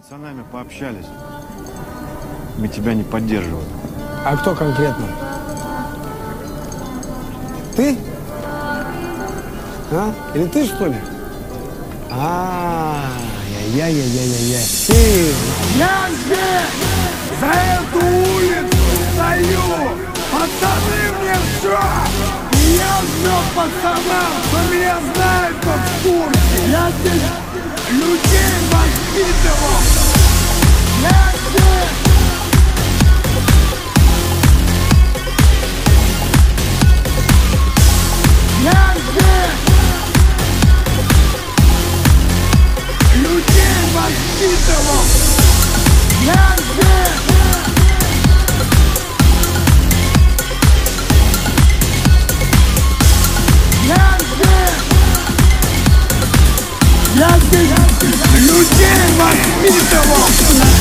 пацанами пообщались. Мы тебя не поддерживаем. А кто конкретно? Ты? А? Или ты, что ли? А, я-я-я-я-я. Ты! Я здесь! За эту улицу стою! Пацаны мне все! И я знал пацанам, что меня знают как воспитывал! Я здесь! Я здесь! Людей воспитывал!